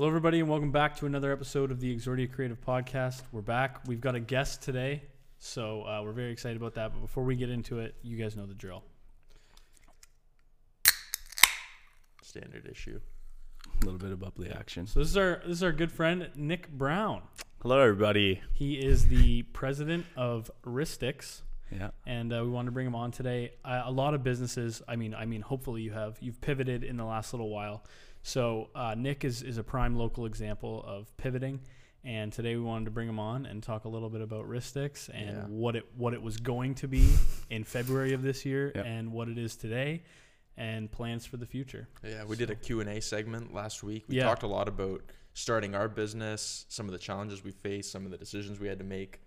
Hello, everybody, and welcome back to another episode of the Exordia Creative Podcast. We're back. We've got a guest today, so uh, we're very excited about that. But before we get into it, you guys know the drill. Standard issue. A little bit of bubbly action. So this is our this is our good friend Nick Brown. Hello, everybody. He is the president of Wristix, Yeah. and uh, we wanted to bring him on today. Uh, a lot of businesses, I mean, I mean, hopefully you have you've pivoted in the last little while. So uh, Nick is is a prime local example of pivoting. And today we wanted to bring him on and talk a little bit about Wristix and Yeah. what it what it was going to be in February of this year Yep. and what it is today, and plans for the future. Yeah, we did a Q&A segment last week. We Yeah. talked a lot about starting our business, some of the challenges we faced, some of the decisions we had to make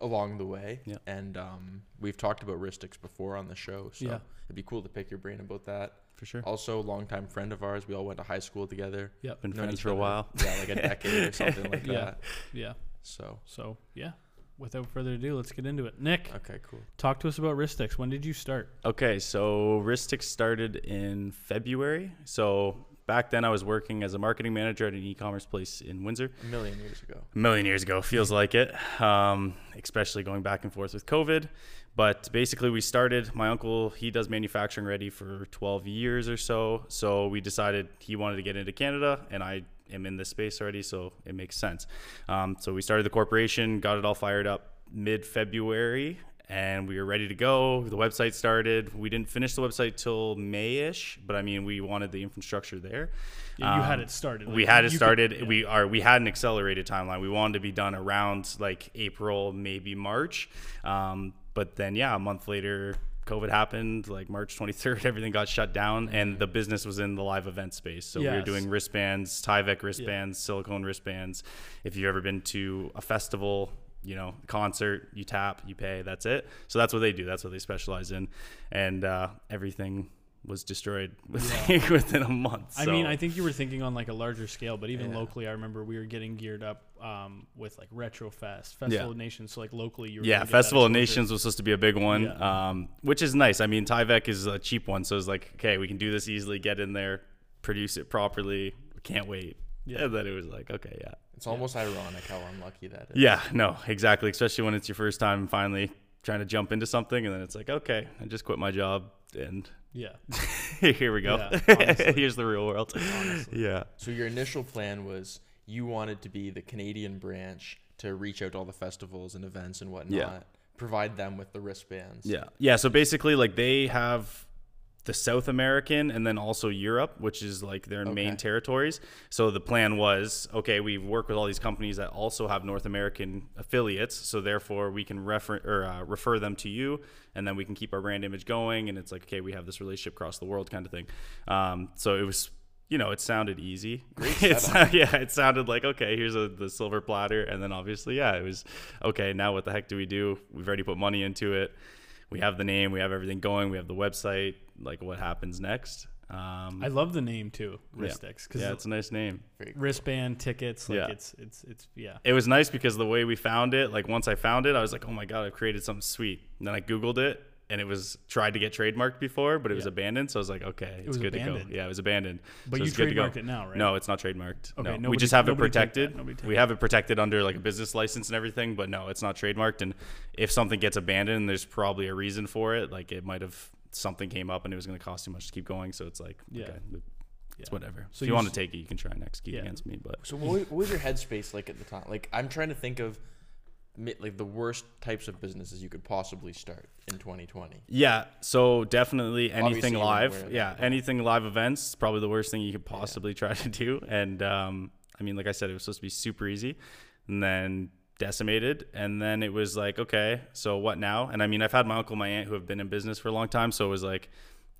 along the way. Yeah. And um, we've talked about Wristix before on the show, so it'd be cool to pick your brain about that. For sure. Also, longtime friend of ours. We all went to high school together. Yep. Been Known friends for a while. Yeah, like a decade or something like Yeah. that. Yeah. So, So yeah. Without further ado, let's get into it. Nick, okay, cool. talk to us about Wristix. When did you start? Okay, so Wristix started in February. So back then, I was working as a marketing manager at an e-commerce place in Windsor. A million years ago. A million years ago, feels like it. Um, especially going back and forth with COVID. But basically, we started. My uncle, he does manufacturing ready for 12 years or so. So we decided he wanted to get into Canada, and I am in this space already, so it makes sense. Um, so we started the corporation, got it all fired up mid February, and we were ready to go. The website started. We didn't finish the website till May-ish, but I mean, we wanted the infrastructure there. Yeah, you had Um, it started. we had it could- started. yeah. We are we had an accelerated timeline. We wanted to be done around like April, maybe March. Um, but then yeah, a month later, COVID happened. Like March 23rd, everything got shut down, and the business was in the live event space. So we were doing wristbands, Tyvek wristbands, silicone wristbands. If you've ever been to a festival. You know, concert, you tap, you pay, that's it. So that's what they do. That's what they specialize in. And uh, everything was destroyed within, within a month. I mean, I think you were thinking on like a larger scale, but even Yeah. locally, I remember we were getting geared up um, with like Retrofest, Festival of Nations. So like locally, you were Yeah, gonna get that Festival of. Nations was supposed to be a big one, Yeah. um, which is nice. I mean, Tyvek is a cheap one, so it's like, okay, we can do this easily, get in there, produce it properly. Can't wait. Yeah. And then it was like, okay, yeah. It's almost ironic how unlucky that is. Yeah, no, exactly. Especially when it's your first time finally trying to jump into something, and then it's like, okay, I just quit my job, and Yeah, here we go. Yeah. Here's the real world. Honestly. Yeah. So your initial plan was you wanted to be the Canadian branch to reach out to all the festivals and events and whatnot, Yeah. provide them with the wristbands. Yeah. Yeah. So basically, like they have the South American and then also Europe, which is like their main territories. So the plan was okay, we work with all these companies that also have North American affiliates. So therefore, we can refer or uh, refer them to you, and then we can keep our brand image going. And it's like, okay, we have this relationship across the world, kind of thing. Um, so it was. You know, it sounded easy. it's, yeah, it sounded like okay. Here's a, the silver platter, and then obviously, yeah, it was okay. Now, what the heck do we do? We've already put money into it we have the name, we have everything going, we have the website. Like, what happens next? Um, I love the name too, yeah. Wristix, because yeah, it's a nice name. Cool. wristband tickets. Like Yeah. it's it's it's yeah. It was nice because the way we found it, like once I found it, I was like, oh my god, I've created something sweet. And then I googled it, and it was tried to get trademarked before, but it was Yeah. abandoned. So I was like, okay, it's was good to go. Yeah, it was abandoned. But so you it's good to go. trademarked it now, right? No, it's not trademarked. Okay, no, we just have it nobody take protected. Take We have it protected under like a business license and everything, but no, it's not trademarked. And if something gets abandoned, there's probably a reason for it. Like it might have something came up and it was going to cost too much to keep going. So it's like, Yeah. okay, it's Yeah. whatever. So if you you want to take it, you can try and execute Yeah. against me. But So what, what was your headspace like at the time? Like I'm trying to think of mi- like the worst types of businesses you could possibly start in 2020. Yeah, so definitely anything you're live. Yeah, anything live events probably the worst thing you could possibly try to do. And um, I mean, like I said, it was supposed to be super easy, and then decimated, and then it was like, okay, so what now? And I mean, I've had my uncle, my aunt, who have been in business for a long time, so it was like.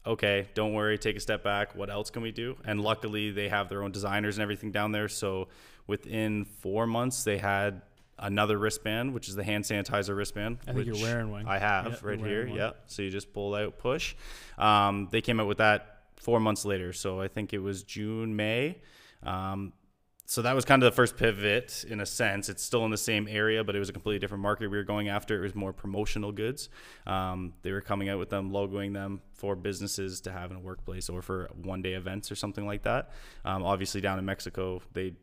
Okay, don't worry, take a step back. What else can we do? And luckily, they have their own designers and everything down there. So within four months, they had another wristband, which is the hand sanitizer wristband. I think you're wearing one. I have Yeah, right here. one. Yeah. So you just pull out, push. Um, they came out with that four months later. So I think it was June, May. Um, so that was kind of the first pivot in a sense. It's still in the same area, but it was a completely different market we were going after. It was more promotional goods. Um, they were coming out with them, logoing them for businesses to have in a workplace or for one day events or something like that. Um, obviously, down in Mexico, they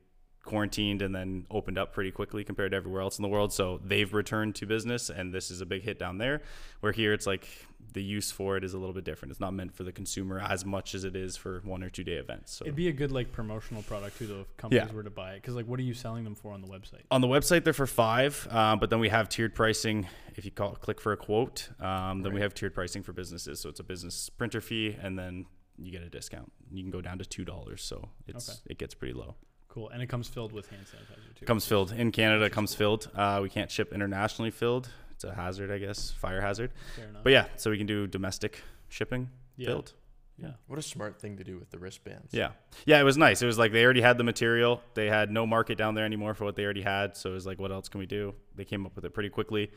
quarantined and then opened up pretty quickly compared to everywhere else in the world. So they've returned to business, and this is a big hit down there. Where here it's like the use for it is a little bit different. It's not meant for the consumer as much as it is for one or two day events. So It'd be a good like promotional product too, though, if companies Yeah. were to buy it. Because like, what are you selling them for on the website? on the website they're for five, uh, but then we have tiered pricing. If you call click for a quote, um, then we have tiered pricing for businesses. So it's a business printer fee, and then you get a discount. You can go down to two dollars, so it's Okay. it gets pretty low. Cool, and it comes filled with hand sanitizer too. Comes filled in Canada. It comes filled. Uh, we can't ship internationally filled. It's a hazard, I guess, fire hazard. Fair enough. But yeah, so we can do domestic shipping yeah. filled. Yeah. What a smart thing to do with the wristbands. Yeah. Yeah, it was nice. It was like they already had the material. They had no market down there anymore for what they already had. So it was like, what else can we do? They came up with it pretty quickly.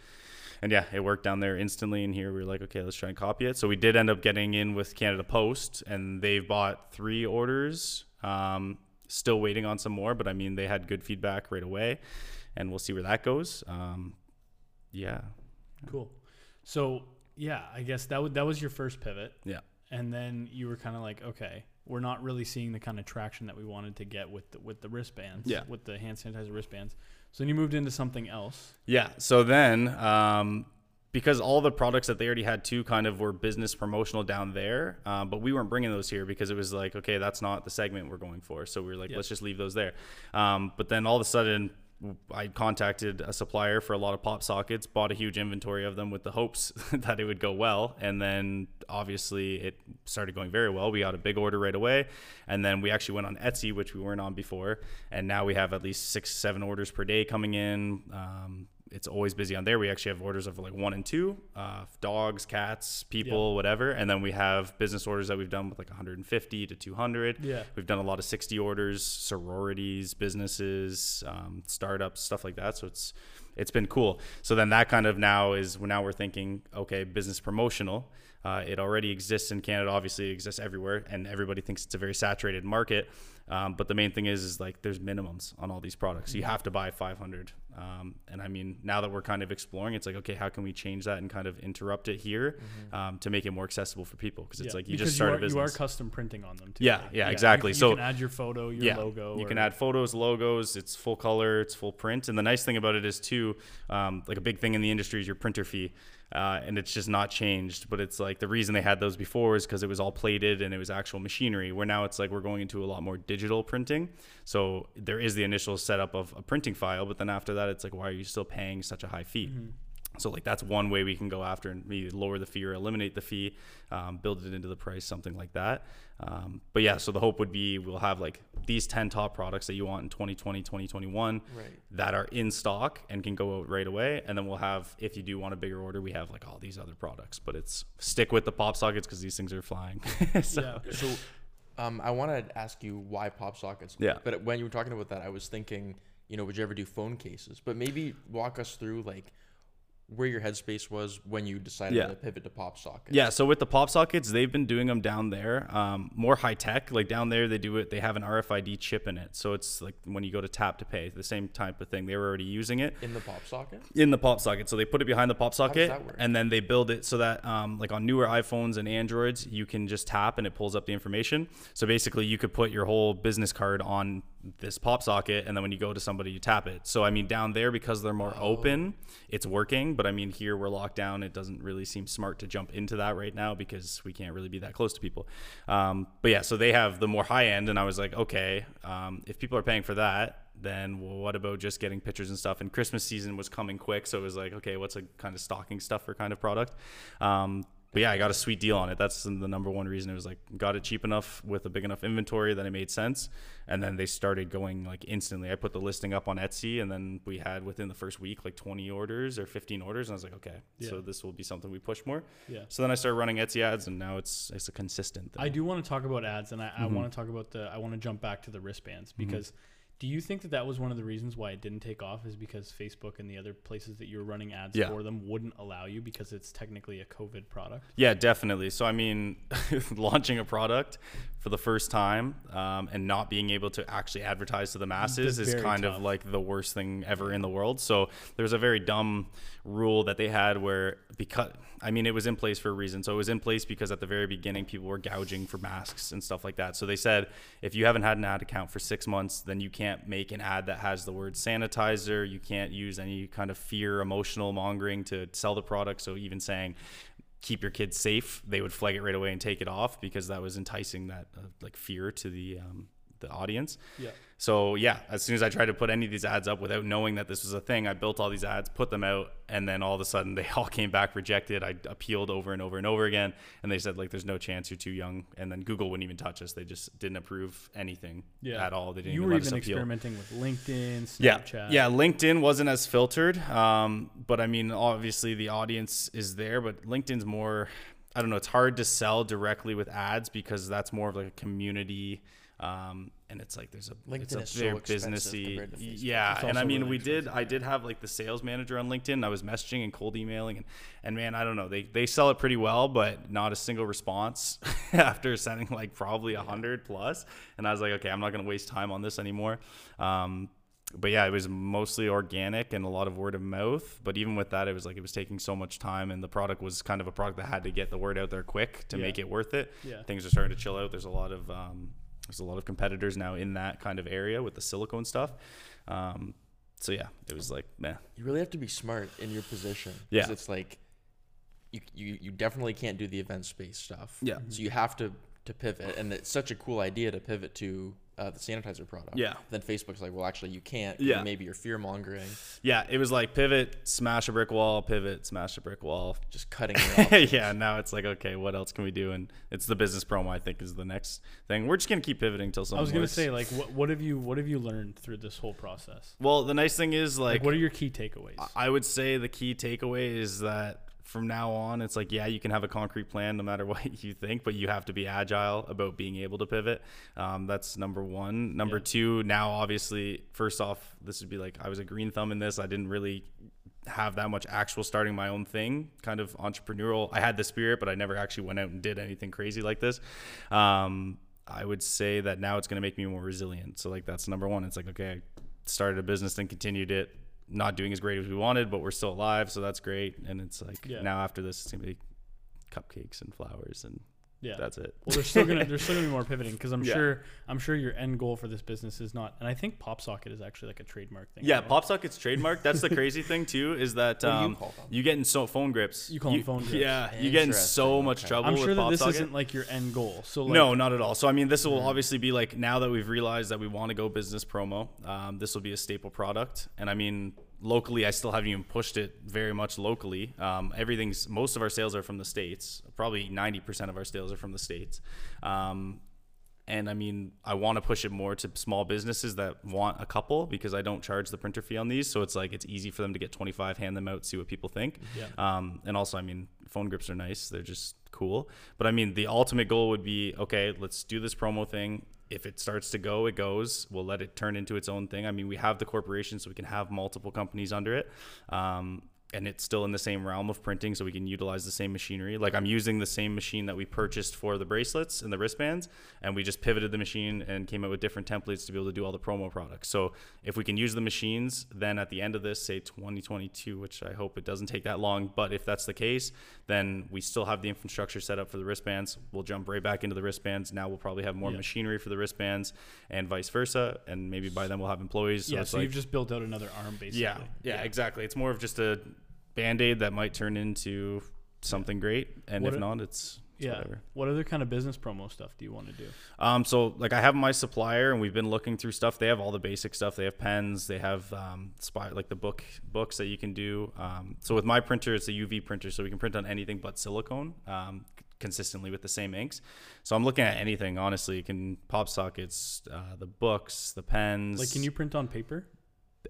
And yeah, it worked down there instantly. And here we were like, okay, let's try and copy it. So we did end up getting in with Canada Post, and they've bought three orders. Um, still waiting on some more, but I mean, they had good feedback right away. And we'll see where that goes. Um, yeah. Cool. So yeah, I guess that would that was your first pivot, Yeah. and then you were kind of like, okay, we're not really seeing the kind of traction that we wanted to get with the, with the wristbands, Yeah. with the hand sanitizer wristbands. So then you moved into something else. Yeah. So then, um, because all the products that they already had too kind of were business promotional down there, um, but we weren't bringing those here because it was like, okay, that's not the segment we're going for. So we were like, Yeah. let's just leave those there. Um, but then all of a sudden, I contacted a supplier for a lot of pop sockets, bought a huge inventory of them with the hopes that it would go well. And then obviously it started going very well. We got a big order right away. And then we actually went on Etsy, which we weren't on before. And now we have at least six, seven orders per day coming in. Um, it's always busy on there. We actually have orders of like one and two, uh, dogs, cats, people, whatever. And then we have business orders that we've done with like 150 to 200. Yeah. We've done a lot of 60 orders, sororities, businesses, um, startups, stuff like that. So it's it's been cool. So then that kind of now is now we're thinking, okay, business promotional. Uh, it already exists in Canada. Obviously, it exists everywhere, and everybody thinks it's a very saturated market. Um, but the main thing is, is like there's minimums on all these products. You have to buy 500. Um, and I mean, now that we're kind of exploring, it's like, okay, how can we change that and kind of interrupt it here um, to make it more accessible for people? Because it's Yeah. like you because just start you a are, business. You are custom printing on them too. Yeah, like, yeah, you- exactly. You, So- you can add your photo, your yeah, logo. You or- can add photos, logos. It's full color. It's full print. And the nice thing about it is too, um, like a big thing in the industry is your printer fee, uh, and it's just not changed. But it's like the reason they had those before is because it was all plated and it was actual machinery. Where now it's like we're going into a lot more digital printing. So there is the initial setup of a printing file, but then after that, it's like why are you still paying such a high fee? Mm-hmm. So like that's one way we can go after and maybe lower the fee or eliminate the fee, um, build it into the price, something like that. Um, but yeah, so the hope would be we'll have like these 10 top products that you want in 2020, 2021 Right. that are in stock and can go out right away. And then we'll have, if you do want a bigger order, we have like all these other products, but it's stick with the pop sockets because these things are flying. so, Yeah. So, um, I want to ask you why pop sockets. Yeah. But when you were talking about that, I was thinking, you know, would you ever do phone cases? But maybe walk us through like where your headspace was when you decided Yeah. to pivot to pop sockets. Yeah, so with the pop sockets, they've been doing them down there, um, more high tech. Like down there, they do it. They have an RFID chip in it, so it's like when you go to tap to pay, the same type of thing. They were already using it In the pop socket. in the pop socket. So they put it behind the pop socket, and then they build it so that, um, like on newer iPhones and Androids, you can just tap and it pulls up the information. So basically, you could put your whole business card on this pop socket, and then when you go to somebody, you tap it. So I mean, down there because they're more open, it's working. But I mean, here we're locked down. It doesn't really seem smart to jump into that right now because we can't really be that close to people. Um, but yeah, so they have the more high end, and I was like, okay, um, if people are paying for that, then well, what about just getting pictures and stuff? And Christmas season was coming quick, so it was like, okay, what's a kind of stocking stuffer kind of product? Um, but yeah, I got a sweet deal on it. That's the number one reason. It was like got it cheap enough with a big enough inventory that it made sense. And then they started going like instantly. I put the listing up on Etsy, and then we had within the first week like 20 orders or 15 orders, and I was like, okay, so this will be something we push more. Yeah. So then I started running Etsy ads, and now it's it's a consistent thing. I do want to talk about ads, and I, Mm-hmm. I want to talk about the. I want to jump back to the wristbands because. Do you think that that was one of the reasons why it didn't take off? Is because Facebook and the other places that you're running ads Yeah. for them wouldn't allow you because it's technically a COVID product. Yeah, definitely. So, I mean, launching a product for the first time um, and not being able to actually advertise to the masses is kind tough. of like the worst thing ever in the world. So, there's a very dumb rule that they had where, because, I mean, it was in place for a reason. So, it was in place because at the very beginning, people were gouging for masks and stuff like that. So, they said if you haven't had an ad account for six months, then you can't make an ad that has the word sanitizer. You can't use any kind of fear, emotional mongering to sell the product. So even saying keep your kids safe, they would flag it right away and take it off because that was enticing that uh, like fear to the um, the audience. Yeah. So yeah, as soon as I tried to put any of these ads up without knowing that this was a thing, I built all these ads, put them out, and then all of a sudden they all came back rejected. I appealed over and over and over again, and they said like, "There's no chance you're too young." And then Google wouldn't even touch us; they just didn't approve anything Yeah. at all. They didn't You even were even experimenting with LinkedIn, Yeah, Snapchat. yeah. LinkedIn wasn't as filtered, um, but I mean, obviously the audience is there. But LinkedIn's more, I don't know. It's hard to sell directly with ads because that's more of like a community, um, and it's like there's a it's LinkedIn a is very expensive businessy. to Yeah, It's and I mean, really we did. I did have like the sales manager on LinkedIn. I was messaging and cold emailing, and and man, I don't know. They they sell it pretty well, but not a single response after sending like probably a hundred plus. And I was like, okay, I'm not gonna waste time on this anymore. Um, but yeah, it was mostly organic and a lot of word of mouth. But even with that, it was like it was taking so much time, and the product was kind of a product that had to get the word out there quick to Yeah. make it worth it. Yeah. Things are starting to chill out. There's a lot of um, there's a lot of competitors now in that kind of area with the silicone stuff. Um, so yeah, it was like meh. You really have to be smart in your position. Yeah. It's like you, you you definitely can't do the event space stuff. Yeah. So you have to to pivot, and it's such a cool idea to pivot to uh, the sanitizer product. Yeah. Then Facebook's like, well, actually, you can't. Yeah. Maybe you're fear mongering, Yeah, it was like pivot, smash a brick wall, pivot, smash a brick wall. just cutting your options. yeah, now it's like okay, what else can we do? And it's the business promo. I think is the next thing. We're just gonna keep pivoting till something. I was gonna works. say, like, what, what have you what have you learned through this whole process? Well, the nice thing is Like, like, what are your key takeaways? I would say the key takeaway is that from now on, it's like yeah, you can have a concrete plan no matter what you think, but you have to be agile about being able to pivot. Um, that's number one. Number Yeah. two, now obviously, first off, this would be like I was a green thumb in this. I didn't really have that much actual starting my own thing, kind of entrepreneurial. I had the spirit, but I never actually went out and did anything crazy like this. Um, I would say that now it's going to make me more resilient. So like that's number one. It's like okay, I started a business, then continued it, not doing as great as we wanted, but we're still alive, so that's great. And it's like Yeah. now after this, it's gonna be cupcakes and flowers, and yeah. that's it. well, there's still gonna there's still gonna be more pivoting because I'm Yeah. sure I'm sure your end goal for this business is not, and I think PopSocket is actually like a trademark thing. Yeah, right? PopSocket's trademark. That's the crazy thing too, is that What do you um, you get in so phone grips. You call them phone grips. Yeah, you get in so Interesting, much okay. trouble I'm with sure that this isn't like your end goal. So like, no, not at all. So I mean, this will obviously be like now that we've realized that we want to go business promo. Um, this will be a staple product, and I mean, locally, I still haven't even pushed it very much locally. Um, everything's most of our sales are from the states. Probably ninety percent of our sales are from the states. Um, and I mean, I want to push it more to small businesses that want a couple because I don't charge the printer fee on these. So it's like it's easy for them to get 25, hand them out, see what people think. Yeah. Um, and also, I mean, phone grips are nice. They're just cool. But I mean, the ultimate goal would be okay, let's do this promo thing. If it starts to go, it goes. We'll let it turn into its own thing. I mean, we have the corporation, so we can have multiple companies under it. Um, and it's still in the same realm of printing, so we can utilize the same machinery. Like I'm using the same machine that we purchased for the bracelets and the wristbands, and we just pivoted the machine and came out with different templates to be able to do all the promo products. So if we can use the machines, then at the end of this, say 2022, which I hope it doesn't take that long, but if that's the case, then we still have the infrastructure set up for the wristbands. We'll jump right back into the wristbands. Now we'll probably have more Yeah. machinery for the wristbands, and vice versa. And maybe by then we'll have employees. So yeah. So like, you've just built out another arm basically. yeah, yeah, exactly. It's more of just a band aid that might turn into something great, and What if a- not, it's, it's Yeah. whatever. What other kind of business promo stuff do you want to do? Um, so like I have my supplier, and we've been looking through stuff. They have all the basic stuff. They have pens. They have um, spy, like the book books that you can do. Um, so with my printer, it's a UV printer, so we can print on anything but silicone. Um, consistently with the same inks so i'm looking at anything honestly you can pop sockets uh, the books the pens Like, can you print on paper?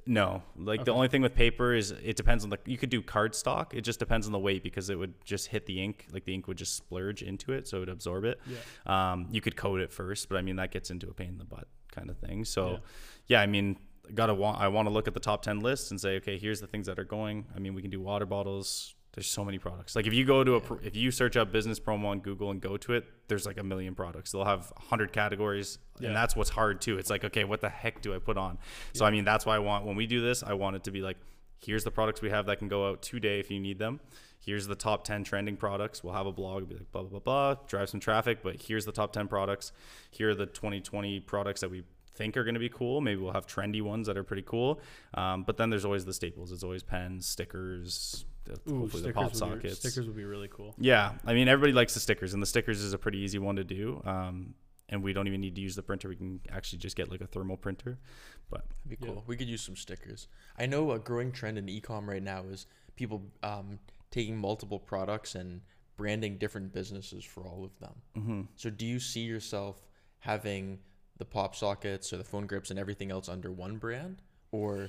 No, like the only thing with paper is it depends on the. You could do cardstock. It just depends on the weight because it would just hit the ink. Like the ink would just splurge into it, so it would absorb it. Yeah. Um, you could coat it first, but I mean that gets into a pain in the butt kind of thing. So, Yeah. yeah, I mean, I gotta want. I want to look at the top ten lists and say, okay, here's the things that are going. I mean, we can do water bottles. There's so many products. Like if you go to a, if you search up business promo on Google and go to it, there's like a million products. They'll have hundred categories, Yeah. and that's what's hard too. It's like, okay, what the heck do I put on? So I mean, that's why I want when we do this, I want it to be like, here's the products we have that can go out today if you need them. Here's the top 10 trending products. We'll have a blog, be like blah, blah, blah, blah, drive some traffic, but here's the top 10 products. Here are the 2020 products that we think are going to be cool. Maybe we'll have trendy ones that are pretty cool. Um, but then there's always the staples. It's always pens, stickers, Ooh, hopefully the pop would be, sockets. stickers would be really cool. Yeah, I mean everybody likes the stickers, and the stickers is a pretty easy one to do. Um, and we don't even need to use the printer. We can actually just get like a thermal printer. But That'd be Yeah. cool. We could use some stickers. I know a growing trend in ecom right now is people um, taking multiple products and branding different businesses for all of them. mm-hmm. So do you see yourself having the pop sockets or the phone grips and everything else under one brand, or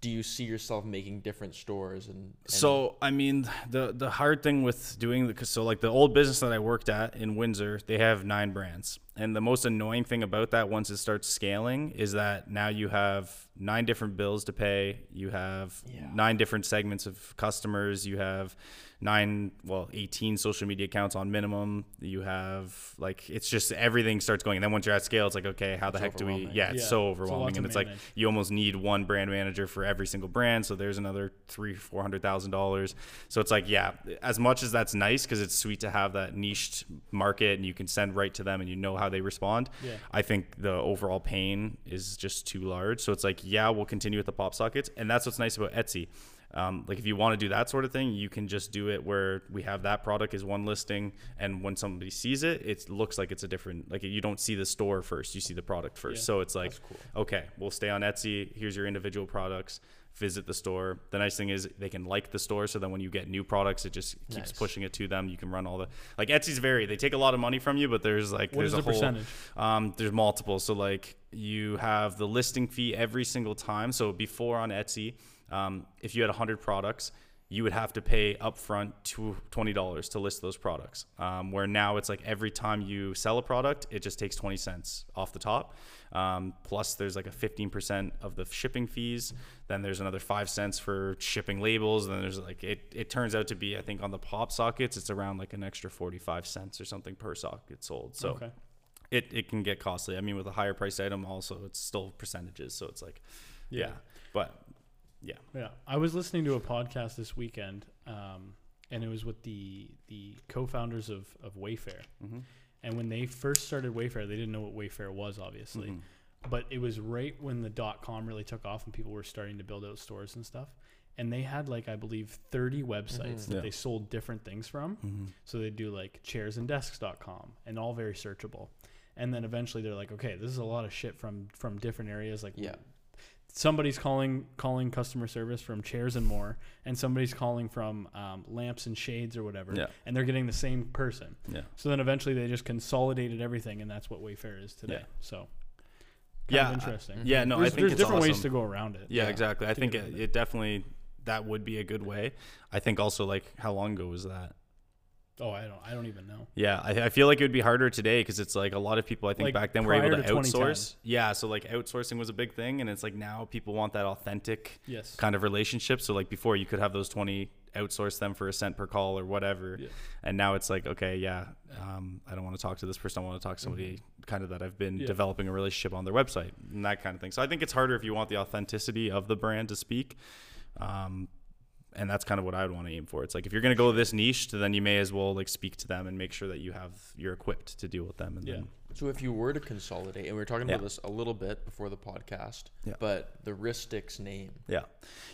do you see yourself making different stores and, and So I mean, the the hard thing with doing the so like the old business that I worked at in Windsor, they have nine brands, and the most annoying thing about that once it starts scaling is that now you have nine different bills to pay, you have Yeah. nine different segments of customers, you have nine well 18 social media accounts on minimum. You have like it's just everything starts going. And then once you're at scale it's like okay how the It's heck do we yeah it's Yeah, so it's overwhelming. to and it's like you almost need one brand manager for every single brand. So there's another three four hundred thousand dollars. So it's like yeah as much as that's nice because it's sweet to have that niched market and you can send right to them and you know how they respond Yeah. i think the overall pain is just too large so it's like yeah we'll continue with the pop sockets and that's what's nice about etsy um, like if you want to do that sort of thing, you can just do it where we have that product is one listing, and when somebody sees it, it looks like it's a different. Like you don't see the store first, you see the product first. Yeah, so it's like, cool. okay, we'll stay on Etsy. Here's your individual products. Visit the store. The nice thing is they can like the store, so then when you get new products, it just keeps Nice. pushing it to them. You can run all the like Etsy's very. They take a lot of money from you, but there's like What there's a the whole percentage? um, there's multiple. So like you have the listing fee every single time. So before on Etsy, um, if you had 100 products, you would have to pay upfront to $20 to list those products. Um, where now it's like every time you sell a product, it just takes 20 cents off the top. Um, plus there's like a 15% of the shipping fees. Then there's another five cents for shipping labels. And then there's like, it, it turns out to be, I think on the pop sockets, it's around like an extra 45 cents or something per socket sold. So okay. it, it can get costly. I mean, with a higher price item, also it's still percentages, so it's like, yeah. But yeah, Yeah, I was listening to a podcast this weekend, um, and it was with the the co-founders of of Wayfair. Mhm. And when they first started Wayfair, they didn't know what Wayfair was, obviously. Mhm. But it was right when the dot com really took off and people were starting to build out stores and stuff. And they had like I believe 30 websites Mhm. that Yeah. they sold different things from. Mhm. So they do like chairsandesks.com and all very searchable. And then eventually they're like, okay, this is a lot of shit from from different areas. Like Yeah. Somebody's calling calling customer service from chairs and more, and somebody's calling from um, lamps and shades or whatever. Yeah. And they're getting the same person. yeah, So then eventually they just consolidated everything, and that's what Wayfair is today. Yeah. So. Yeah, I- interesting. yeah. No, there's I think there's different ways to go around it. yeah, Yeah. exactly. I think it, it definitely that would be a good way. I think also like how long ago was that? Oh, I don't. I don't even know. Yeah, I, I feel like it would be harder today because it's like a lot of people I think Like, back then were able to, to outsource. Yeah, so like outsourcing was a big thing, and it's like now people want that authentic Yes. kind of relationship. So like before, you could have those twenty outsource them for a cent per call or whatever, Yeah. and now it's like okay, yeah, um, I don't want to talk to this person. I want to talk to somebody kind of that I've been Yeah. developing a relationship on their website and that kind of thing. So I think it's harder if you want the authenticity of the brand to speak. Um, and that's kind of what I would want to aim for. It's like if you're going to go this niche, then you may as well like speak to them and make sure that you have you're equipped to deal with them. And Yeah. then So if you were to consolidate, and we were talking Yeah. about this a little bit before the podcast, Yeah. but the Wristix name. Yeah,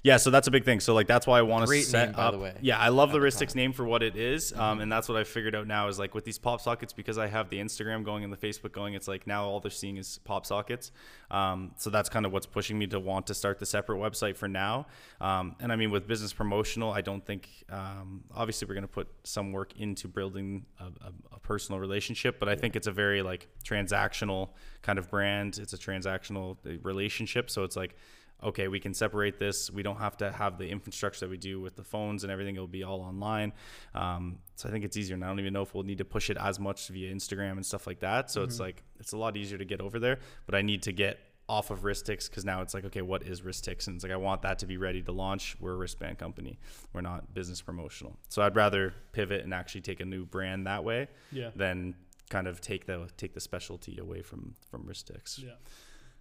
yeah. So that's a big thing. So like that's why I want to Great set name, by the way, yeah, I love the Wristix name for what it is, um, and that's what I figured out now is like with these pop sockets because I have the Instagram going and the Facebook going. It's like now all they're seeing is pop sockets. Um, so that's kind of what's pushing me to want to start the separate website for now. Um, and I mean with business promotional, I don't think um, obviously we're going to put some work into building a, a, a personal relationship, but I think it's a very like transactional kind of brand. It's a transactional uh, relationship, so it's like okay, we can separate this. We don't have to have the infrastructure that we do with the phones and everything. It'll be all online. Um, so I think it's easier. And I don't even know if we'll need to push it as much via Instagram and stuff like that. So it's like, it's a lot easier to get over there, but I need to get off of Wristix because now it's like, okay, what is Wristix? And it's like, I want that to be ready to launch. We're a wristband company. We're not business promotional. So I'd rather pivot and actually take a new brand that way Yeah. than kind of take the, take the specialty away from, from Wristix. Yeah.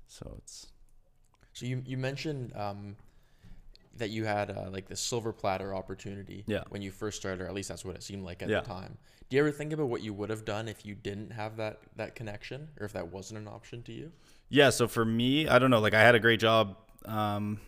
So it's, So you you mentioned um, that you had uh, like the silver platter opportunity Yeah. when you first started, or at least that's what it seemed like at Yeah. the time. Do you ever think about what you would have done if you didn't have that that connection, or if that wasn't an option to you? Yeah, so for me, I don't know. Like I had a great job um,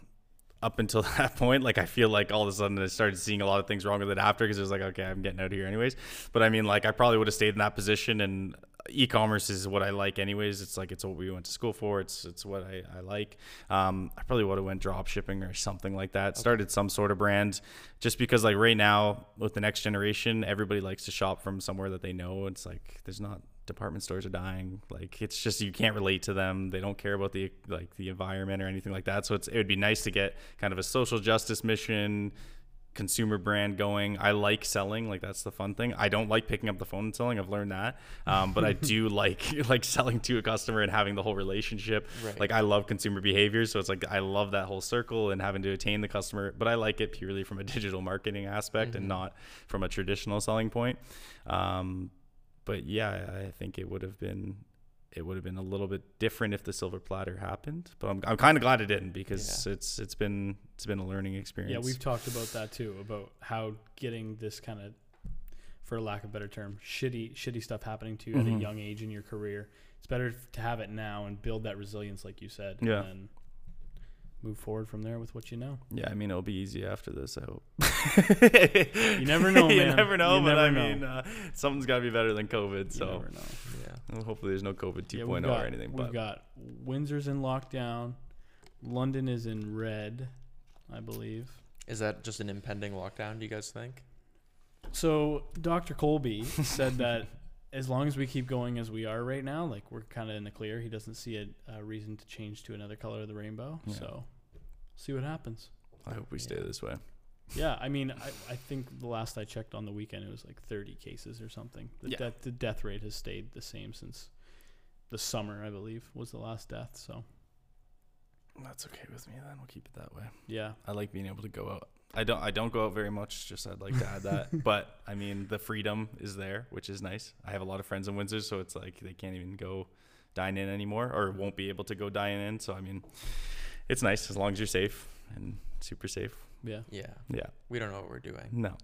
up until that point. Like I feel like all of a sudden I started seeing a lot of things wrong with it after because it was like, okay, I'm getting out of here anyways. But I mean, like I probably would have stayed in that position. And e-commerce is what I like anyways. It's like it's what we went to school for. It's it's what I, I like. Um, I probably would have went drop shipping or something like that. Started some sort of brand, just because like right now with the next generation, everybody likes to shop from somewhere that they know. It's like there's not department stores are dying. Like it's just you can't relate to them. They don't care about the like the environment or anything like that. So it's it would be nice to get kind of a social justice mission, consumer brand going. I like selling. Like that's the fun thing. I don't like picking up the phone and selling. I've learned that. Um, but I do like like selling to a customer and having the whole relationship. Right. Like I love consumer behavior, so it's like I love that whole circle and having to attain the customer. But I like it purely from a digital marketing aspect and not from a traditional selling point. Um, but yeah, I think it would have been it would have been a little bit different if the silver platter happened. But I'm, I'm kind of glad it didn't because it's it's been it's been a learning experience. Yeah, we've talked about that too, about how getting this kind of, for lack of a better term, shitty shitty stuff happening to you at a Mhm. young age in your career. It's better to have it now and build that resilience, like you said, Yeah. and move forward from there with what you know. Yeah, I mean it'll be easy after this. I hope. You never know, man. you never know, You but never I know. mean, uh, something's got to be better than COVID. You So never know. Yeah. well, hopefully there's no COVID 2.0 Yeah, got, or anything. But We've But got Windsor's in lockdown, London is in red, I believe. Is that just an impending lockdown? Do you guys think? So Dr. Colby said that as long as we keep going as we are right now, like we're kind of in the clear. He doesn't see a, a reason to change to another color of the rainbow. Yeah. So see what happens. I hope we stay this way. Yeah, I mean, I, I think the last I checked on the weekend, it was like 30 cases or something. The, Yeah. death, the death rate has stayed the same since the summer, I believe, was the last death. So That's okay with me. Then we'll keep it that way. yeah, I like being able to go out. I don't. I don't go out very much. Just I'd like to add that. but I mean, the freedom is there, which is nice. I have a lot of friends in Windsor, so it's like they can't even go dine in anymore, or won't be able to go dine in. So I mean, it's nice as long as you're safe and super safe. yeah. Yeah. Yeah. We don't know what we're doing. No.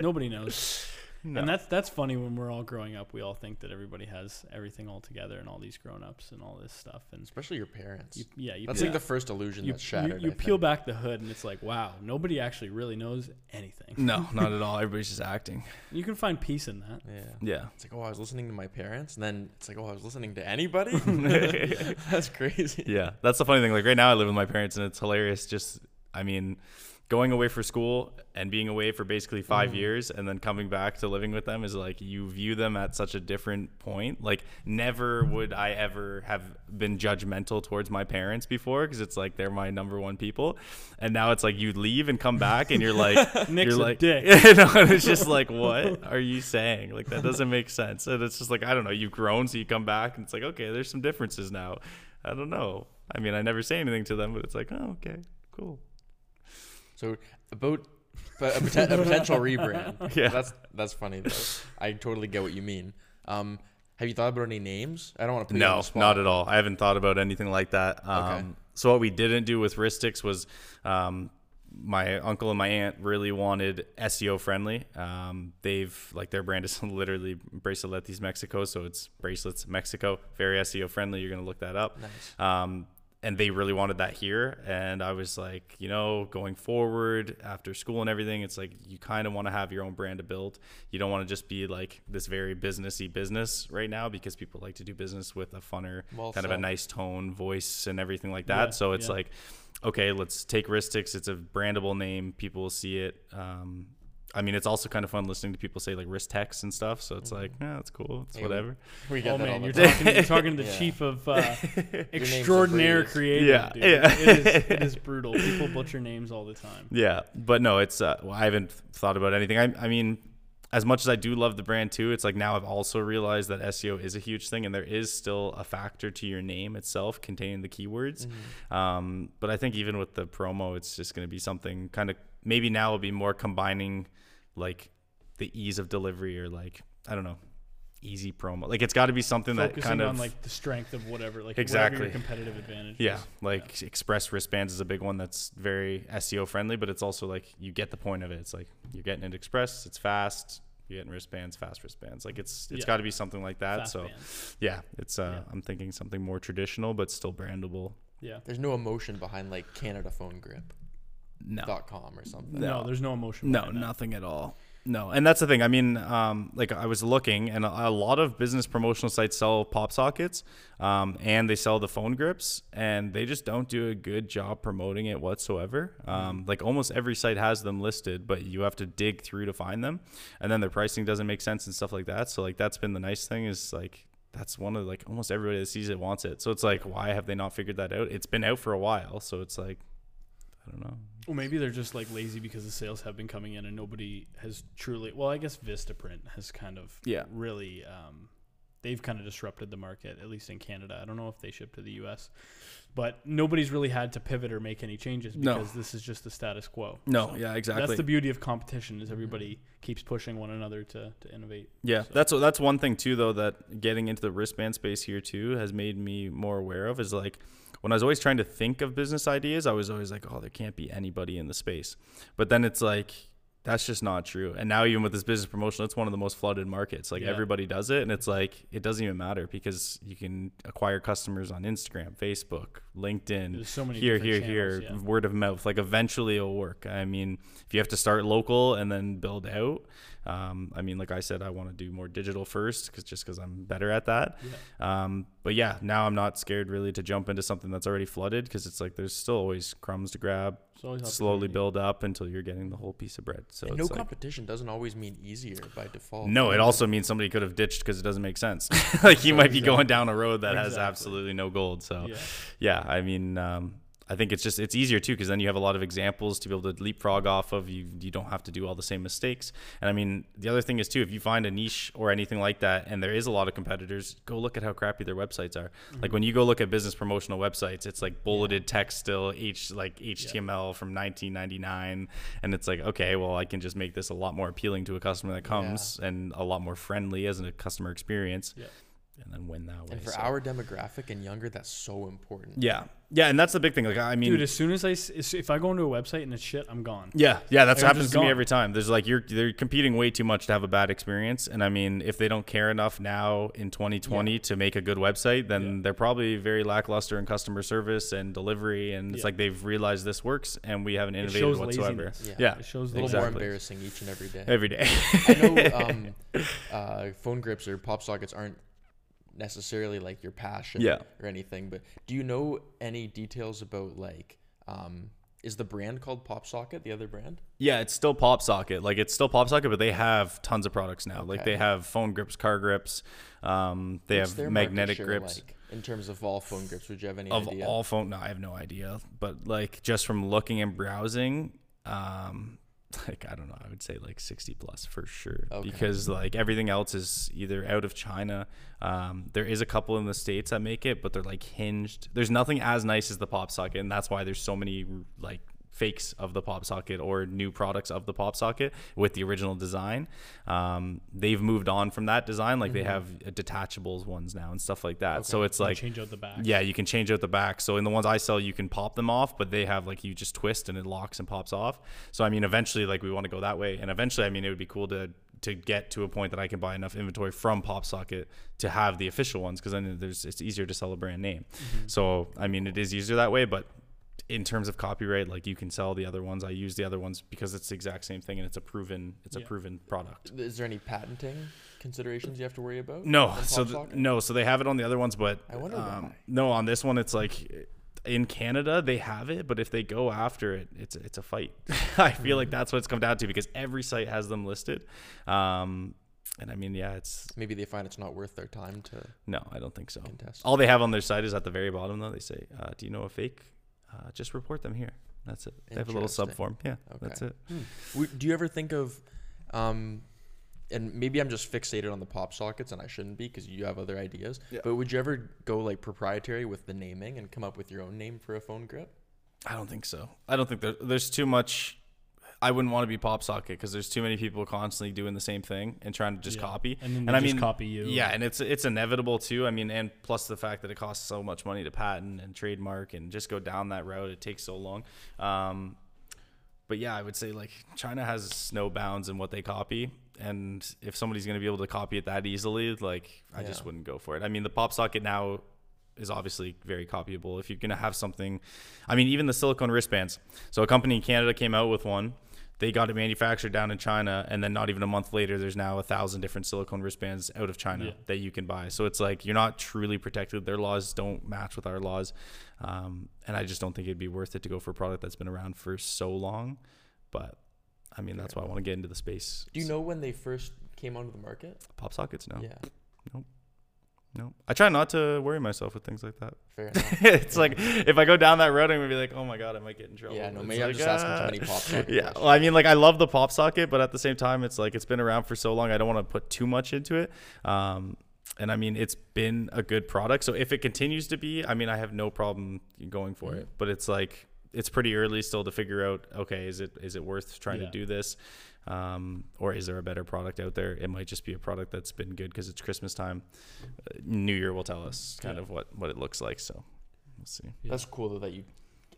Nobody knows. no. And that's that's funny when we're all growing up. We all think that everybody has everything all together and all these grown ups and all this stuff. And Especially your parents. you, yeah, you That's peel, like the first illusion you, that's shattered. you I peel back the hood and it's like, wow, nobody actually really knows anything. no, not at all. Everybody's just acting. You can find peace in that. Yeah. Yeah. It's like, oh, I was listening to my parents, and then it's like, oh, I was listening to anybody. That's crazy. Yeah, that's the funny thing. Like right now, I live with my parents, and it's hilarious. Just, I mean, going away for school and being away for basically 5 Mhm. years, and then coming back to living with them is like you view them at such a different point. Like, never would I ever have been judgmental towards my parents before because it's like they're my number one people, and now it's like you leave and come back, and you're like, Nick's you're like, dick. you know, it's just like, what are you saying? Like that doesn't make sense. And it's just like I don't know. You've grown, so you come back, and it's like okay, there's some differences now. I don't know. I mean, I never say anything to them, but it's like, oh, okay, cool. So about a, poten- a potential rebrand. Yeah. That's that's funny though. I totally get what you mean. Um, have you thought about any names? I don't want to put No, not at all. I haven't thought about anything like that. Um, Okay. So what we didn't do with Wristix was um, my uncle and my aunt really wanted SEO friendly. Um, they've like their brand is literally Brazaletes Mexico, so it's bracelets Mexico, very SEO friendly. You're gonna look that up. Nice. Um, and they really wanted that here. And I was like, you know, going forward after school and everything, it's like you kind of want to have your own brand to build. You don't want to just be like this very businessy business right now because people like to do business with a funner, Well kind of a nice tone, voice, and everything like that. Yeah, so it's yeah. like, okay, let's take Wristix. It's a brandable name. People will see it. Um, I mean, it's also kind of fun listening to people say like Ristex and stuff. So it's like, yeah, it's cool. It's Mm-hmm. We- whatever. We get Oh that all man, the you're time. talking, you're talking to the Yeah. chief of uh, a extraordinaire creative. Yeah, dude. yeah. It, is, it is brutal. People butcher names all the time. Yeah, but no, it's uh, well, I haven't thought about anything. I, I mean, as much as I do love the brand too, it's like now I've also realized that SEO is a huge thing, and there is still a factor to your name itself containing the keywords. Um, but I think even with the promo, it's just going to be something kind of maybe now will be more combining like the ease of delivery or like I don't know. Easy promo. Like it's got to be something that Focusing kind of like the strength of whatever, like Exactly. whatever your competitive advantage. yeah, is. like Express wristbands is a big one that's very SEO friendly, but it's also like you get the point of it. It's like you're getting it Express, it's fast. You're getting wristbands, fast wristbands. Like it's it's Yeah. got to be something like that. Fast so bands. yeah, it's uh, Yeah. I'm thinking something more traditional but still brandable. Yeah. There's no emotion behind like Canada Phone Grip No, dot com or something. No, No. there's no emotion. No, that. nothing at all. No, and that's the thing. I mean, um, like I was looking, and a, a lot of business promotional sites sell pop sockets, um, and they sell the phone grips, and they just don't do a good job promoting it whatsoever. Um, like almost every site has them listed, but you have to dig through to find them, and then their pricing doesn't make sense and stuff like that. So like that's been the nice thing is like that's one of like almost everybody that sees it wants it. So it's like why have they not figured that out? It's been out for a while, so it's like I don't know. Well, maybe they're just like lazy because the sales have been coming in and nobody has truly. Well, I guess Vistaprint has kind of Yeah. really. Um, they've kind of disrupted the market, at least in Canada. I don't know if they ship to the U.S., but nobody's really had to pivot or make any changes No. because this is just the status quo. No, So yeah, exactly. That's the beauty of competition is everybody keeps pushing one another to, to innovate. Yeah, So- that's that's one thing too, though. That getting into the wristband space here too has made me more aware of is like when I was always trying to think of business ideas, I was always like, oh, there can't be anybody in the space. But then it's like that's just not true. And now even with this business promotion, it's one of the most flooded markets. Like Yeah. everybody does it, and it's like it doesn't even matter because you can acquire customers on Instagram, Facebook, LinkedIn, There's so many here, here, different here, yeah. word of mouth. Like eventually it'll work. I mean, if you have to start local and then build out, um, I mean, like I said, I want to do more digital first, because just because I'm better at that. Um, but yeah, now I'm not scared really to jump into something that's already flooded, because it's like there's still always crumbs to grab. Slowly build up until you're getting the whole piece of bread. So it's no like, competition doesn't always mean easier by default. no, it also means somebody could have ditched because it doesn't make sense. like you might be going down a road that has absolutely no gold. So Yeah. yeah, I mean, um, I think it's just it's easier too because then you have a lot of examples to be able to leapfrog off of. You you don't have to do all the same mistakes. And I mean, the other thing is too, if you find a niche or anything like that, and there is a lot of competitors, go look at how crappy their websites are. Mm-hmm. Like when you go look at business promotional websites, it's like bulleted text still, H like HTML from 1999, and it's like okay, well I can just make this a lot more appealing to a customer that comes and a lot more friendly as a customer experience, Yeah. And then win that way. And for So- our demographic and younger, that's so important. yeah, yeah, and that's the big thing. Like I mean, Dude, as soon as I if I go into a website and it's shit, I'm gone. Yeah, yeah, that's Like, what happens just to me every time. There's like you're they're competing way too much to have a bad experience, and I mean, if they don't care enough now in 2020 to make a good website, then Yeah. they're probably very lackluster in customer service and delivery, and it's Yeah. like they've realized this works, and we haven't It innovated shows whatsoever. Yeah. Yeah, It shows A little Exactly. more embarrassing each and every day. every day. I know um, uh, phone grips or pop sockets aren't necessarily like your passion Yeah. or anything, but do you know any details about like um, is the brand called Pop Socket the other brand? yeah, it's still Pop Socket. Like it's still Pop Socket, but they have tons of products now. Like they have phone grips, car grips. Um, they What's have magnetic grips. like in terms of all phone grips. Would you have any of idea? all phone no i have no idea but like just from looking and browsing um like i don't know i would say like 60 plus for sure Okay. because like everything else is either out of china um there is a couple in the states that make it but they're like hinged there's nothing as nice as the pop socket and that's why there's so many like fakes of the pop socket or new products of the pop socket with the original design um, they've moved on from that design like they have detachables ones now and stuff like that so it's You like change out the back. yeah, you can change out the back. So in the ones I sell, you can pop them off, but they have like you just twist and it locks and pops off. So I mean, eventually, like we want to go that way, and eventually, I mean, it would be cool to to get to a point that I can buy enough inventory from PopSocket to have the official ones, because then there's it's easier to sell a brand name. So I mean, it is easier that way, but in terms of copyright, like you can sell the other ones. I use the other ones because it's the exact same thing and it's a proven it's a proven product. Is there any patenting considerations you have to worry about? No, so Pop th- no, so they have it on the other ones, but I wonder um, why. no, on this one it's like in Canada they have it, but if they go after it, it's it's a fight. I feel Hmm. like that's what it's come down to because every site has them listed. Um, and I mean, yeah, it's Maybe they find it's not worth their time to no, I don't think so. contest. All they have on their site is at the very bottom though. They say, uh, "Do you know a fake? Uh, just report them here." That's it. They have a little sub form. Yeah, that's it. W- Do you ever think of, um, and maybe I'm just fixated on the pop sockets, and I shouldn't be because you have other ideas. Yeah. But would you ever go like proprietary with the naming and come up with your own name for a phone grip? I don't think so. I don't think there, there's too much. I wouldn't want to be pop socket because there's too many people constantly doing the same thing and trying to just Yeah. copy. And and I mean, copy you. Yeah, and it's it's inevitable too. I mean, and plus the fact that it costs so much money to patent and trademark and just go down that route, it takes so long. Um, but yeah, I would say like China has no bounds in what they copy, and if somebody's going to be able to copy it that easily, like I just wouldn't go for it. I mean, the pop socket now is obviously very copyable. If you're going to have something, I mean, even the silicone wristbands. So a company in Canada came out with one. They got it manufactured down in China, and then not even a month later, there's now a thousand different silicone wristbands out of China Yeah. that you can buy. So it's like you're not truly protected. Their laws don't match with our laws, um, and I just don't think it'd be worth it to go for a product that's been around for so long. But I mean, that's why I want to get into the space. Do you know when they first came onto the market? pop sockets? No, Yeah, no. I try not to worry myself with things like that. fair enough. it's like if I go down that road, I'm gonna be like, oh my god, I might get in trouble. yeah, no, maybe I'm just asking ah. too many pop socket Yeah, well, I mean, like I love the pop socket, but at the same time, it's like it's been around for so long. I don't want to put too much into it. Um, and I mean, it's been a good product. So if it continues to be, I mean, I have no problem going for Mhm. it. But it's like it's pretty early still to figure out. Okay, is it is it worth trying Yeah. to do this, um, or is there a better product out there? It might just be a product that's been good because it's Christmas time. Uh, New Year will tell us kind Yeah. of what what it looks like. So we'll see. Yeah. That's cool though that you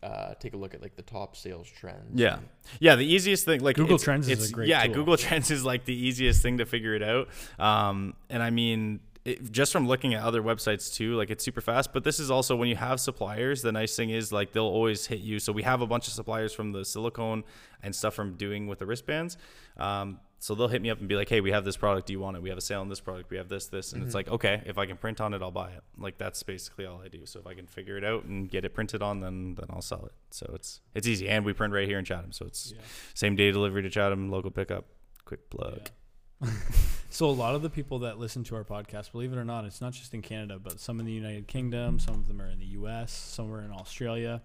uh, take a look at like the top sales trends. Yeah. Yeah, the easiest thing, like Google it's- Trends is a great Yeah, tool. Google Trends is like the easiest thing to figure it out. Um, and I mean, it, just from looking at other websites too, like it's super fast. But this is also when you have suppliers. The nice thing is like they'll always hit you. So we have a bunch of suppliers from the silicone and stuff from doing with the wristbands. Um, so they'll hit me up and be like, "Hey, we have this product. Do you want it? We have a sale on this product. We have this, this." And it's Mhm. like, okay, if I can print on it, I'll buy it. Like that's basically all I do. So if I can figure it out and get it printed on, then then I'll sell it. So it's it's easy, and we print right here in Chatham. So it's Yeah. same day delivery to Chatham, local pickup. Quick plug. Yeah. so a lot of the people that listen to our podcast, believe it or not, it's not just in Canada, but some in the United Kingdom, some of them are in the U.S., some are in Australia.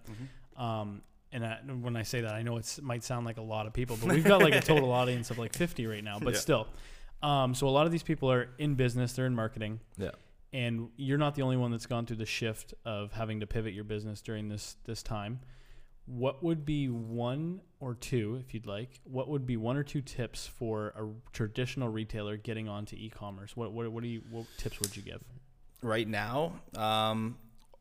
Um, and I, when I say that, I know it might sound like a lot of people, but we've got like a total audience of like 50 right now. But Yeah. still, um, so a lot of these people are in business, they're in marketing, Yeah. and you're not the only one that's gone through the shift of having to pivot your business during this this time. What would be one or two, if you'd like, what would be one or two tips for a traditional retailer getting onto e-commerce? What what what do you what tips would you give? right now, um,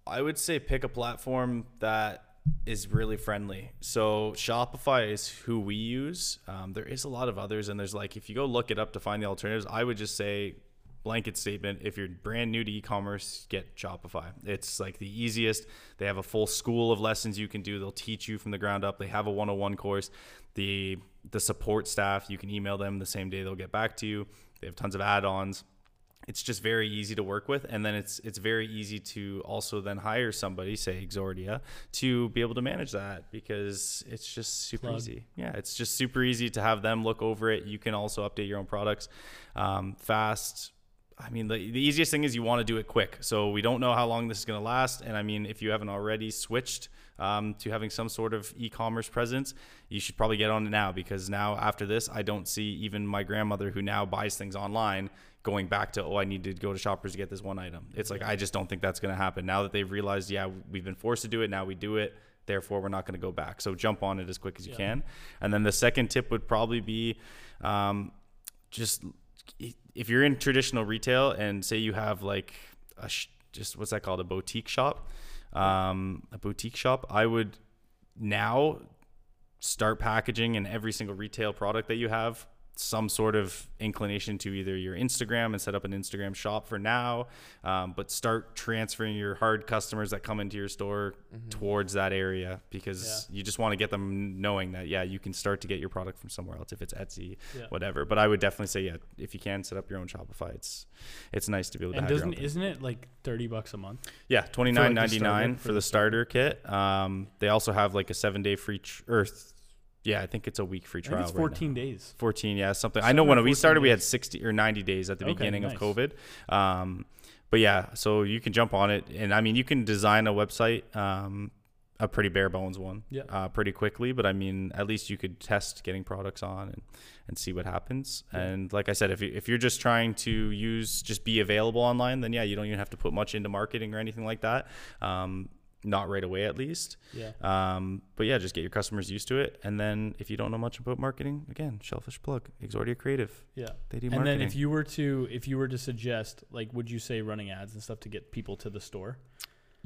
I would say pick a platform that is really friendly. So Shopify is who we use. Um, there is a lot of others, and there's like if you go look it up to find the alternatives, I would just say blanket statement if you're brand new to e-commerce get shopify. It's like the easiest. They have a full school of lessons you can do. They'll teach you from the ground up. They have a 101 course. The the support staff you can email them the same day they'll get back to you. They have tons of add-ons. It's just very easy to work with and then it's it's very easy to also then hire somebody say exordia to be able to manage that because it's just super Plug. easy. Yeah it's just super easy to have them look over it. You can also update your own products um, fast I mean, the, the easiest thing is you want to do it quick. So we don't know how long this is going to last. And I mean, if you haven't already switched um, to having some sort of e-commerce presence, you should probably get on it now because now after this, I don't see even my grandmother who now buys things online going back to oh I need to go to shoppers to get this one item. It's like I just don't think that's going to happen now that they've realized yeah we've been forced to do it now we do it therefore we're not going to go back. So jump on it as quick as you Yeah. can. And then the second tip would probably be um, just if you're in traditional retail and say you have like a sh- just what's that called? A boutique shop? Um, a boutique shop i would now start packaging in every single retail product that you have some sort of inclination to either your Instagram and set up an Instagram shop for now, um, but start transferring your hard customers that come into your store towards that area because you just want to get them knowing that yeah you can start to get your product from somewhere else if it's Etsy, Yeah. whatever. But I would definitely say yeah if you can set up your own Shopify, it's it's nice to be able to And have doesn't isn't it like thirty bucks a month? Yeah, twenty nine ninety starter- nine for for the the starter kit. Um, they also have like a seven day free tr- or th- yeah, I think it's a week free I think trial. it's fourteen now. days. 14, yeah, something. I know when we started, we had 60 or 90 days at the Okay, beginning nice. of COVID. Um, but yeah, so you can jump on it, and I mean, you can design a website, um, a pretty bare bones one, Yeah. uh, pretty quickly. But I mean, at least you could test getting products on and, and see what happens. Yeah. And like I said, if you, if you're just trying to use just be available online, then yeah, you don't even have to put much into marketing or anything like that. Um, not right away at least. Yeah. Um, but yeah, just get your customers used to it. And then if you don't know much about marketing, again, Shellfish plug, Exordia Creative. Yeah. They do And marketing. then if you were to if you were to suggest like would you say running ads and stuff to get people to the store?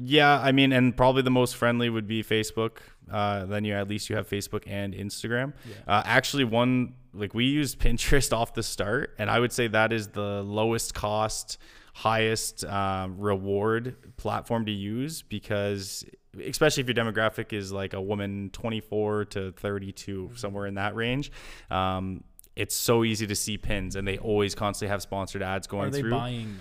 Yeah, I mean, and probably the most friendly would be Facebook. Uh, then you at least you have Facebook and Instagram. Yeah. Uh, actually, one like we used Pinterest off the start, and I would say that is the lowest cost, highest um, reward platform to use because, especially if your demographic is like a woman 24 to 32, somewhere in that range. Um, it's so easy to see pins, and they always constantly have sponsored ads going Are they through. buying?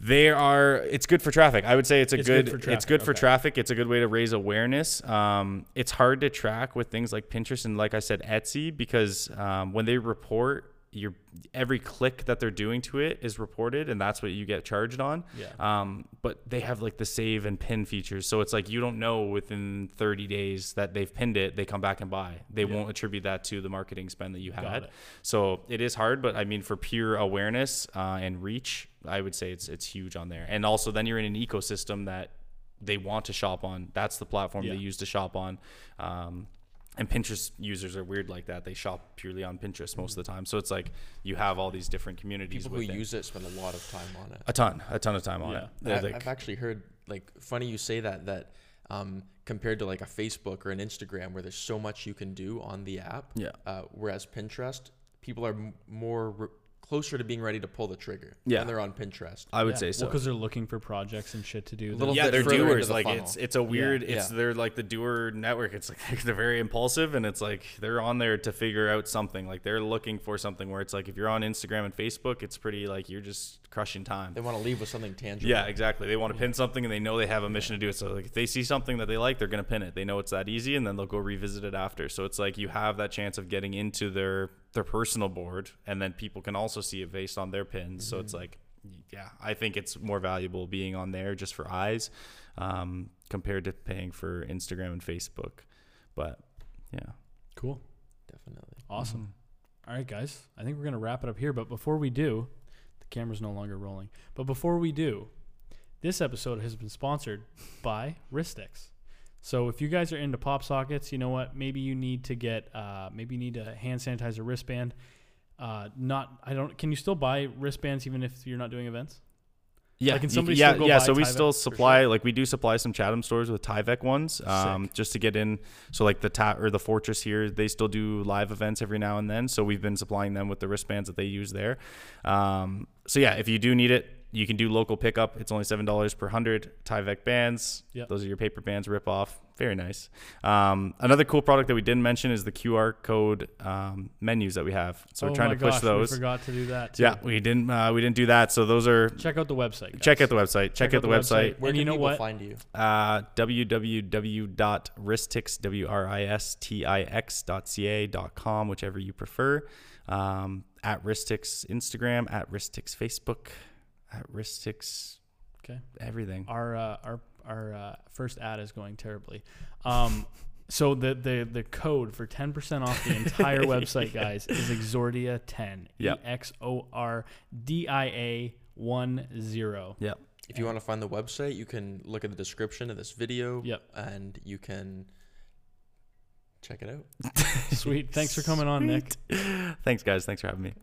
They are. It's good for traffic. I would say it's a It's good good. it's good for traffic. It's a good way to raise awareness. Um, it's hard to track with things like Pinterest and, like I said, Etsy because um, when they report your every click that they're doing to it is reported, and that's what you get charged on. Yeah. Um, but they have like the save and pin features, so it's like you don't know within 30 days that they've pinned it, they come back and buy. They Yeah. won't attribute that to the marketing spend that you had. it. So it is hard, but I mean, for pure awareness uh, and reach, I would say it's it's huge on there. And also, then you're in an ecosystem that they want to shop on. That's the platform Yeah. they use to shop on. Um, and Pinterest users are weird like that. They shop purely on Pinterest most of the time. So it's like you have all these different communities. People who use it spend a lot of time on it. a ton, a ton of time on Yeah. it. I, like- I've actually heard like funny you say that that um, compared to like a Facebook or an Instagram where there's so much you can do on the app. Yeah. Uh, whereas Pinterest, people are m- more re- closer to being ready to pull the trigger Yeah. when they're on Pinterest. I would Yeah. say so. Well, because they're looking for projects and shit to do. Little yeah, bit they're further doers. the Like funnel. it's it's a weird. Yeah. It's they're like the doer network. It's like they're very impulsive, and it's like they're on there to figure out something. Like they're looking for something. Where it's like if you're on Instagram and Facebook, it's pretty like you're just crushing time. They want to leave with something tangible. Yeah, exactly. They want to pin something, and they know they have a mission to do it. So like if they see something that they like, they're gonna pin it. They know it's that easy, and then they'll go revisit it after. So it's like you have that chance of getting into their their personal board, and then people can also see it based on their pins. So it's like, yeah, I think it's more valuable being on there just for eyes, um, compared to paying for Instagram and Facebook. But yeah, cool. Definitely. Awesome. All right, guys. I think we're going to wrap it up here. But before we do, the camera's no longer rolling. But before we do, this episode has been sponsored by Wristix. So if you guys are into pop sockets, you know what? Maybe you need to get, uh, maybe you need a hand sanitizer wristband. Uh, not, I don't. Can you still buy wristbands even if you're not doing events? Yeah, Like, can somebody yeah, still go yeah. So we Tyvek? still supply, like we do supply some Chatham stores with Tyvek ones, um, just to get in. So like the ta- or the Fortress here, they still do live events every now and then. So we've been supplying them with the wristbands that they use there. Um, so yeah, if you do need it, you can do local pickup. It's only seven dollars per hundred Tyvek bands. Yep. Those are your paper bands rip off. Very nice. Um, another cool product that we didn't mention is the QR code um, menus that we have. So oh we're trying my to push gosh, those. We forgot to do that. Too. Yeah, we didn't. Uh, we didn't do that. So those are Check out the website. Guys. check out the website. Check, out the website. Where And can you know people what? find you? Uh, www.wristix, W-R-I-S-T-I-X.ca dot com, whichever you prefer. Um, at Wristix Instagram, at Wristix Facebook, at Wristix Okay. everything. our uh, our our uh, first ad is going terribly. Um, so the the the code for ten percent off the entire website, guys, is Exordia ten. E Yep. X O R D I A one zero. Yep. If you want to find the website, you can look at the description of this video. Yep. And you can check it out. Sweet. Thanks for coming on, Nick. Thanks, guys. Thanks for having me.